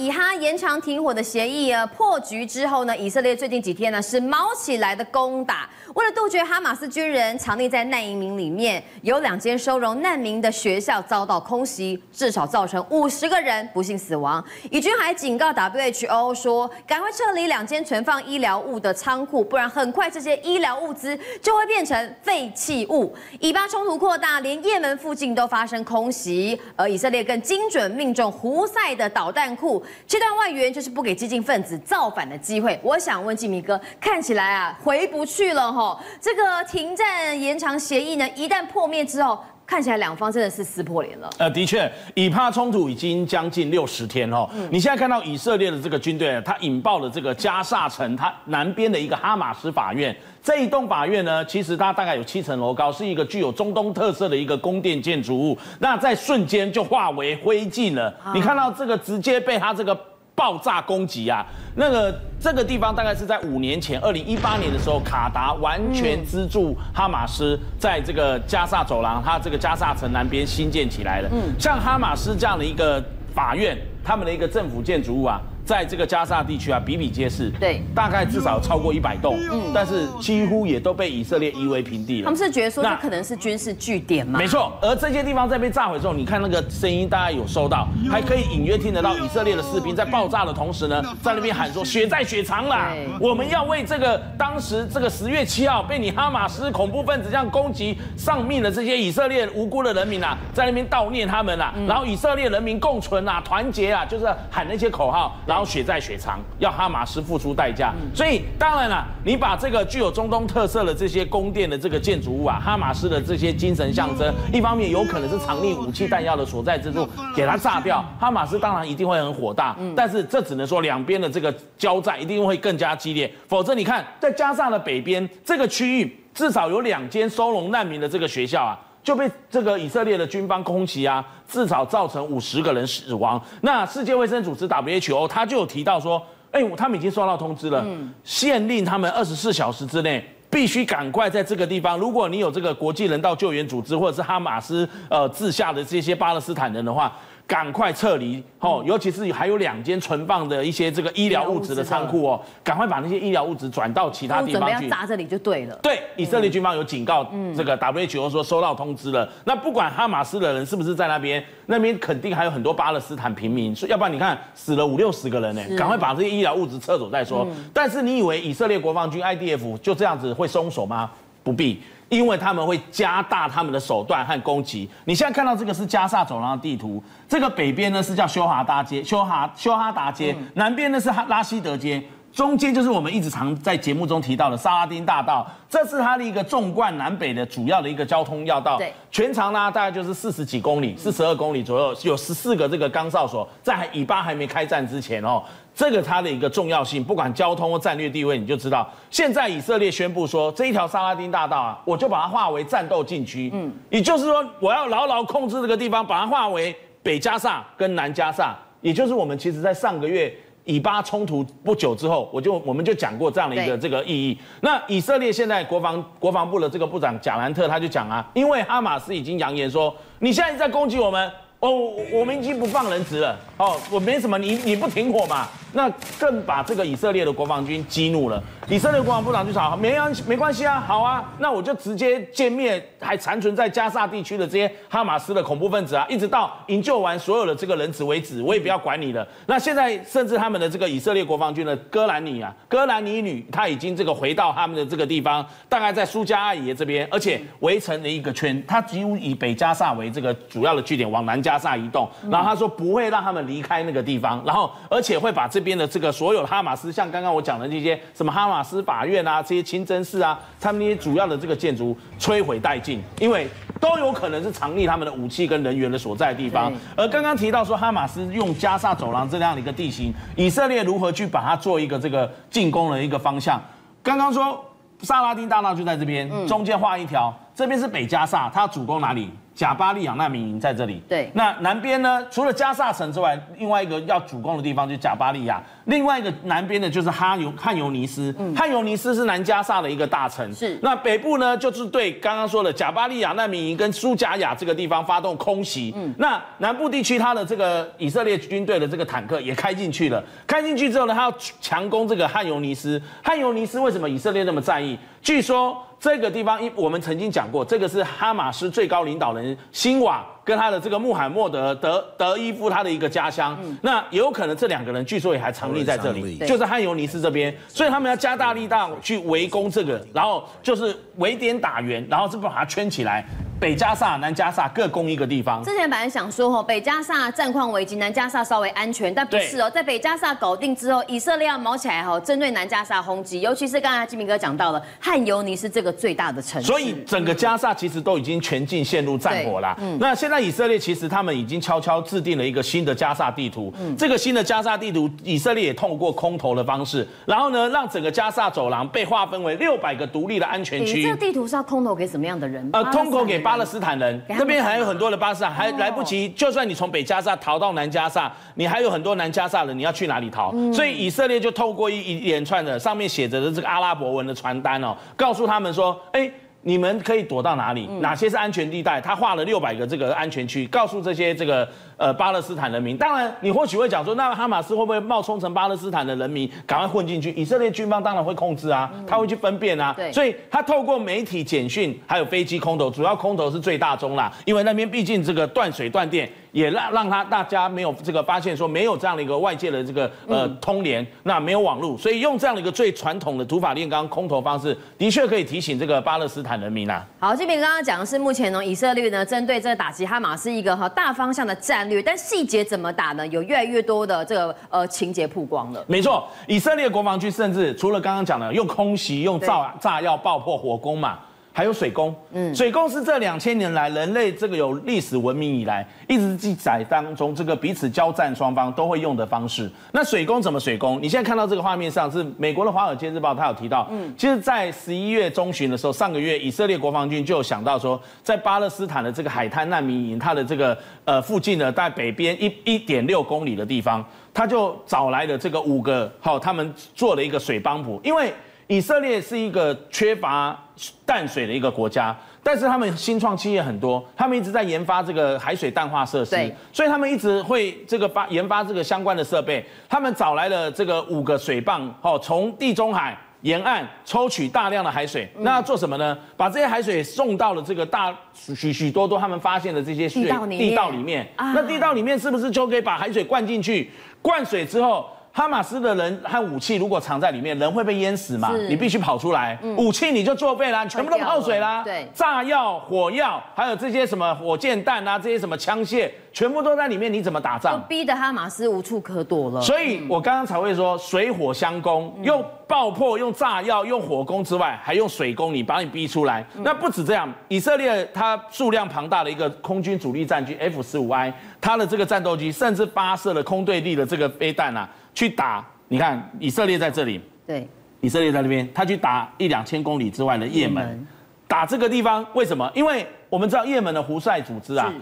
以哈延长停火的协议啊破局之后呢，以色列最近几天呢是猫起来的攻打。为了杜绝哈马斯军人藏匿在难民里面，有两间收容难民的学校遭到空袭，至少造成五十个人不幸死亡。以军还警告 WHO 说，赶快撤离两间存放医疗物的仓库，不然很快这些医疗物资就会变成废弃物。以巴冲突扩大，连也门附近都发生空袭，而以色列更精准命中胡塞的导弹库。切断外援就是不给激进分子造反的机会。我想问纪明哥，看起来啊回不去了哈。这个停战延长协议呢，一旦破灭之后，看起来两方真的是撕破脸了。呃，的确，以巴冲突已经将近六十天哦。嗯、你现在看到以色列的这个军队，它引爆了这个加萨城它南边的一个哈马斯法院。这一栋法院呢，其实它大概有七层楼高，是一个具有中东特色的一个宫殿建筑物。那在瞬间就化为灰烬了。啊、你看到这个直接被它这个爆炸攻击啊，那个这个地方大概是在五年前，二零一八年的时候，卡达完全资助哈马斯在这个加萨走廊，它这个加萨城南边新建起来的。嗯，像哈马斯这样的一个法院，他们的一个政府建筑物啊。在这个加沙地区啊，比比皆是。对，大概至少超过一百栋。嗯，但是几乎也都被以色列夷为平地了。他们是觉得说这可能是军事据点吗？没错。而这些地方在被炸毁之后，你看那个声音，大家有收到，还可以隐约听得到以色列的士兵在爆炸的同时呢，在那边喊说“血债血偿啦，我们要为这个当时这个十月七号被你哈马斯恐怖分子这样攻击丧命的这些以色列无辜的人民啊，在那边悼念他们啊，然后以色列人民共存啊，团结啊，就是喊那些口号。然后血债血偿，要哈马斯付出代价。所以当然了，你把这个具有中东特色的这些宫殿的这个建筑物啊，哈马斯的这些精神象征，一方面有可能是藏匿武器弹药的所在之处，给它炸掉，哈马斯当然一定会很火大。但是这只能说两边的这个交战一定会更加激烈，否则你看在加上的北边这个区域，至少有两间收容难民的这个学校啊。就被这个以色列的军方空袭啊，至少造成五十个人死亡。那世界卫生组织 WHO 他就有提到说，哎，他们已经收到通知了，限令他们二十四小时之内必须赶快在这个地方。如果你有这个国际人道救援组织或者是哈马斯呃治下的这些巴勒斯坦人的话。赶快撤离哦！尤其是还有两间存放的一些这个医疗物资的仓库哦，赶快把那些医疗物资转到其他地方去。炸这里就对了。对，以色列军方有警告这个 WHO 说收到通知了。那不管哈马斯的人是不是在那边，那边肯定还有很多巴勒斯坦平民，所以要不然你看死了五六十个人呢，赶快把这些医疗物资撤走再说。但是你以为以色列国防军 IDF 就这样子会松手吗？不必。因为他们会加大他们的手段和攻击。你现在看到这个是加萨走廊的地图，这个北边呢是叫修哈大街，修哈修哈达街，南边呢是哈拉希德街，中间就是我们一直常在节目中提到的萨拉丁大道，这是它的一个纵贯南北的主要的一个交通要道。对，全长呢大概就是四十几公里，四十二公里左右，有十四个这个岗哨所，在以巴还没开战之前哦。这个它的一个重要性，不管交通或战略地位，你就知道。现在以色列宣布说，这一条萨拉丁大道啊，我就把它划为战斗禁区。嗯，也就是说，我要牢牢控制这个地方，把它划为北加萨跟南加萨。也就是我们其实在上个月以巴冲突不久之后，我就我们就讲过这样的一个这个意义。那以色列现在国防国防部的这个部长贾兰特他就讲啊，因为哈马斯已经扬言说，你现在在攻击我们。哦，我们已经不放人质了。哦，我没什么，你你不停火嘛？那更把这个以色列的国防军激怒了。以色列国防部长就吵：“没关系，没关系啊，好啊，那我就直接歼灭还残存在加萨地区的这些哈马斯的恐怖分子啊，一直到营救完所有的这个人质为止，我也不要管你了。那现在甚至他们的这个以色列国防军的哥兰尼啊，哥兰尼女，他已经这个回到他们的这个地方，大概在苏加阿爷这边，而且围成了一个圈，他几乎以北加萨为这个主要的据点，往南加。”萨移动，然后他说不会让他们离开那个地方，然后而且会把这边的这个所有的哈马斯，像刚刚我讲的这些什么哈马斯法院啊，这些清真寺啊，他们那些主要的这个建筑摧毁殆尽，因为都有可能是藏匿他们的武器跟人员的所在的地方。而刚刚提到说哈马斯用加萨走廊这样的一个地形，以色列如何去把它做一个这个进攻的一个方向？刚刚说萨拉丁大道就在这边，中间画一条。这边是北加萨，它主攻哪里？贾巴利亚难民营在这里。对，那南边呢？除了加萨城之外，另外一个要主攻的地方就是贾巴利亚。另外一个南边的就是哈尤汉尤尼斯。嗯，汉尤尼斯是南加萨的一个大城。是。那北部呢，就是对刚刚说的贾巴利亚难民营跟苏贾亚这个地方发动空袭。嗯。那南部地区，它的这个以色列军队的这个坦克也开进去了。开进去之后呢，他要强攻这个汉尤尼斯。汉尤尼斯为什么以色列那么在意？据说这个地方，一我们曾经讲过，这个是哈马斯最高领导人辛瓦跟他的这个穆罕默德德德伊夫他的一个家乡。嗯、那也有可能这两个人据说也还藏匿在这里，就是汉尤尼斯这边，所以他们要加大力道去围攻这个，然后就是围点打援，然后是不把它圈起来。北加萨、南加萨各攻一个地方。之前本来想说哈，北加萨战况危机，南加萨稍微安全，但不是哦。在北加萨搞定之后，以色列要毛起来哈，针对南加萨轰击，尤其是刚才金明哥讲到了汉尤尼是这个最大的城市。所以整个加萨其实都已经全境陷入战火啦。嗯。那现在以色列其实他们已经悄悄制定了一个新的加萨地图。嗯。这个新的加萨地图，以色列也透过空投的方式，然后呢，让整个加萨走廊被划分为六百个独立的安全区。这个地图是要空投给什么样的人？呃，空投给巴勒斯坦人。那边还有很多的巴勒斯坦，还来不及。就算你从北加沙逃到南加沙，你还有很多南加沙人，你要去哪里逃？所以以色列就透过一一连串的上面写着的这个阿拉伯文的传单哦，告诉他们说，哎。你们可以躲到哪里？哪些是安全地带？他画了六百个这个安全区，告诉这些这个呃巴勒斯坦人民。当然，你或许会讲说，那哈马斯会不会冒充成巴勒斯坦的人民，赶快混进去？以色列军方当然会控制啊，他会去分辨啊。对，所以他透过媒体简讯，还有飞机空投，主要空投是最大宗啦，因为那边毕竟这个断水断电。也让让他大家没有这个发现说没有这样的一个外界的这个呃通联，那没有网络，所以用这样的一个最传统的土法炼钢空投方式，的确可以提醒这个巴勒斯坦人民啊。好，这边刚刚讲的是目前呢，以色列呢针对这个打击哈马斯一个哈大方向的战略，但细节怎么打呢？有越来越多的这个呃情节曝光了。没错，以色列国防军甚至除了刚刚讲的用空袭、用炸炸药爆破、火攻嘛。还有水攻，嗯，水攻是这两千年来人类这个有历史文明以来一直记载当中这个彼此交战双方都会用的方式。那水攻怎么水攻？你现在看到这个画面上是美国的《华尔街日报》，它有提到，嗯，其实，在十一月中旬的时候，上个月以色列国防军就有想到说，在巴勒斯坦的这个海滩难民营，它的这个呃附近呢，在北边一一点六公里的地方，他就找来了这个五个好，他们做了一个水帮浦，因为。以色列是一个缺乏淡水的一个国家，但是他们新创企业很多，他们一直在研发这个海水淡化设施，所以他们一直会这个发研发这个相关的设备。他们找来了这个五个水泵，哦，从地中海沿岸抽取大量的海水，那要做什么呢？把这些海水送到了这个大许许多多他们发现的这些水地道里面。那地道里面是不是就可以把海水灌进去？灌水之后。哈马斯的人和武器如果藏在里面，人会被淹死嘛？你必须跑出来，嗯、武器你就作废啦，全部都泡水啦。对，炸药、火药，还有这些什么火箭弹啊，这些什么枪械，全部都在里面，你怎么打仗？就逼得哈马斯无处可躲了。所以我刚刚才会说，水火相攻，用爆破、用炸药、用火攻之外，还用水攻，你把你逼出来。那不止这样，以色列它数量庞大的一个空军主力战机 F 十五 I，它的这个战斗机甚至发射了空对地的这个飞弹啊。去打，你看以色列在这里，对，以色列在那边，他去打一两千公里之外的也门，打这个地方，为什么？因为我们知道也门的胡塞组织啊。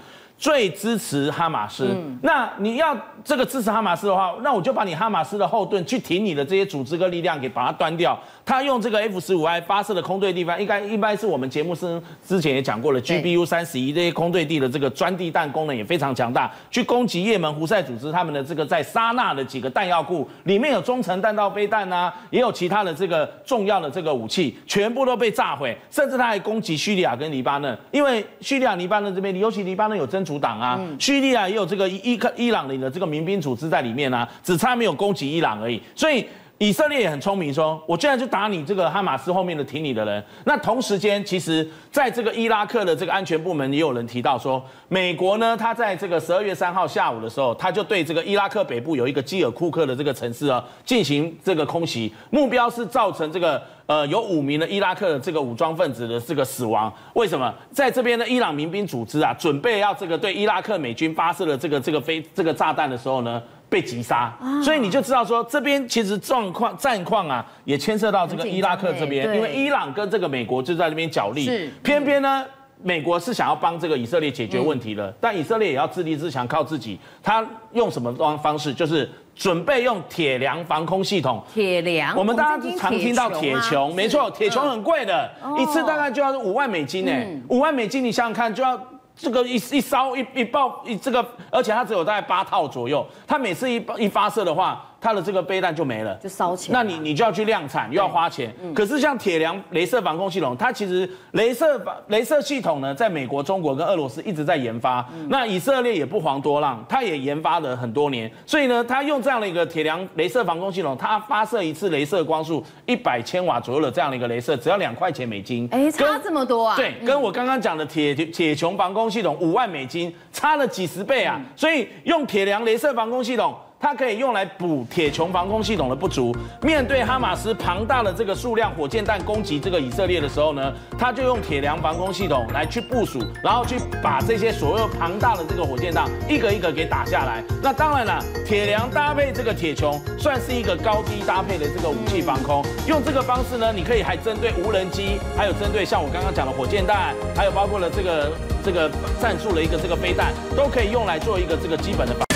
最支持哈马斯，嗯、那你要这个支持哈马斯的话，那我就把你哈马斯的后盾去挺你的这些组织跟力量给把它端掉。他用这个 F 十五 I 发射的空对地方，应该一般是我们节目是之前也讲过了，GBU 三十一这些空对地的这个钻地弹功能也非常强大，去攻击也门胡塞组织他们的这个在沙那的几个弹药库，里面有中程弹道飞弹啊，也有其他的这个重要的这个武器，全部都被炸毁，甚至他还攻击叙利亚跟黎巴嫩，因为叙利亚、黎巴嫩这边，尤其黎巴嫩有真主党啊，叙利亚也有这个伊克伊朗里的这个民兵组织在里面啊，只差没有攻击伊朗而已。所以以色列也很聪明说，我居然就打你这个哈马斯后面的挺你的人。那同时间，其实在这个伊拉克的这个安全部门也有人提到说，美国呢，他在这个十二月三号下午的时候，他就对这个伊拉克北部有一个基尔库克的这个城市啊进行这个空袭，目标是造成这个。呃，有五名的伊拉克的这个武装分子的这个死亡，为什么？在这边的伊朗民兵组织啊，准备要这个对伊拉克美军发射的这个这个飞这个炸弹的时候呢，被击杀，所以你就知道说这边其实状况战况啊，也牵涉到这个伊拉克这边，因为伊朗跟这个美国就在这边角力，是偏偏呢，美国是想要帮这个以色列解决问题的，但以色列也要自立自强，靠自己。他用什么方方式？就是准备用铁梁防空系统。铁梁，我们大家常听到铁穹，没错，铁穹很贵的，一次大概就要五万美金呢。五万美金，你想想看，就要。这个一一烧一一爆一这个，而且它只有大概八套左右，它每次一一发射的话。它的这个背弹就没了，就烧钱。那你你就要去量产，又要花钱。嗯、可是像铁梁镭射防空系统，它其实镭射防镭射系统呢，在美国、中国跟俄罗斯一直在研发。嗯、那以色列也不遑多让，它也研发了很多年。所以呢，它用这样的一个铁梁镭射防空系统，它发射一次镭射光束一百千瓦左右的这样的一个镭射，只要两块钱美金。哎，差这么多啊？对，跟我刚刚讲的铁铁穹防空系统五万美金，差了几十倍啊！嗯、所以用铁梁镭射防空系统。它可以用来补铁穹防空系统的不足。面对哈马斯庞大的这个数量火箭弹攻击这个以色列的时候呢，他就用铁梁防空系统来去部署，然后去把这些所有庞大的这个火箭弹一个一个给打下来。那当然了，铁梁搭配这个铁穹，算是一个高低搭配的这个武器防空。用这个方式呢，你可以还针对无人机，还有针对像我刚刚讲的火箭弹，还有包括了这个这个战术的一个这个飞弹，都可以用来做一个这个基本的防。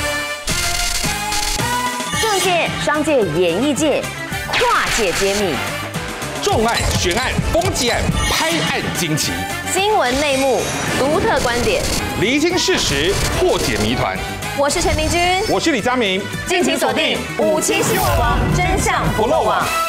界、商界、演艺界，跨界揭秘，重案、悬案、攻击案、拍案惊奇，新闻内幕、独特观点，厘清事实，破解谜团。我是陈明君，我是李佳明，敬请锁定《五七新闻网》，真相不漏网。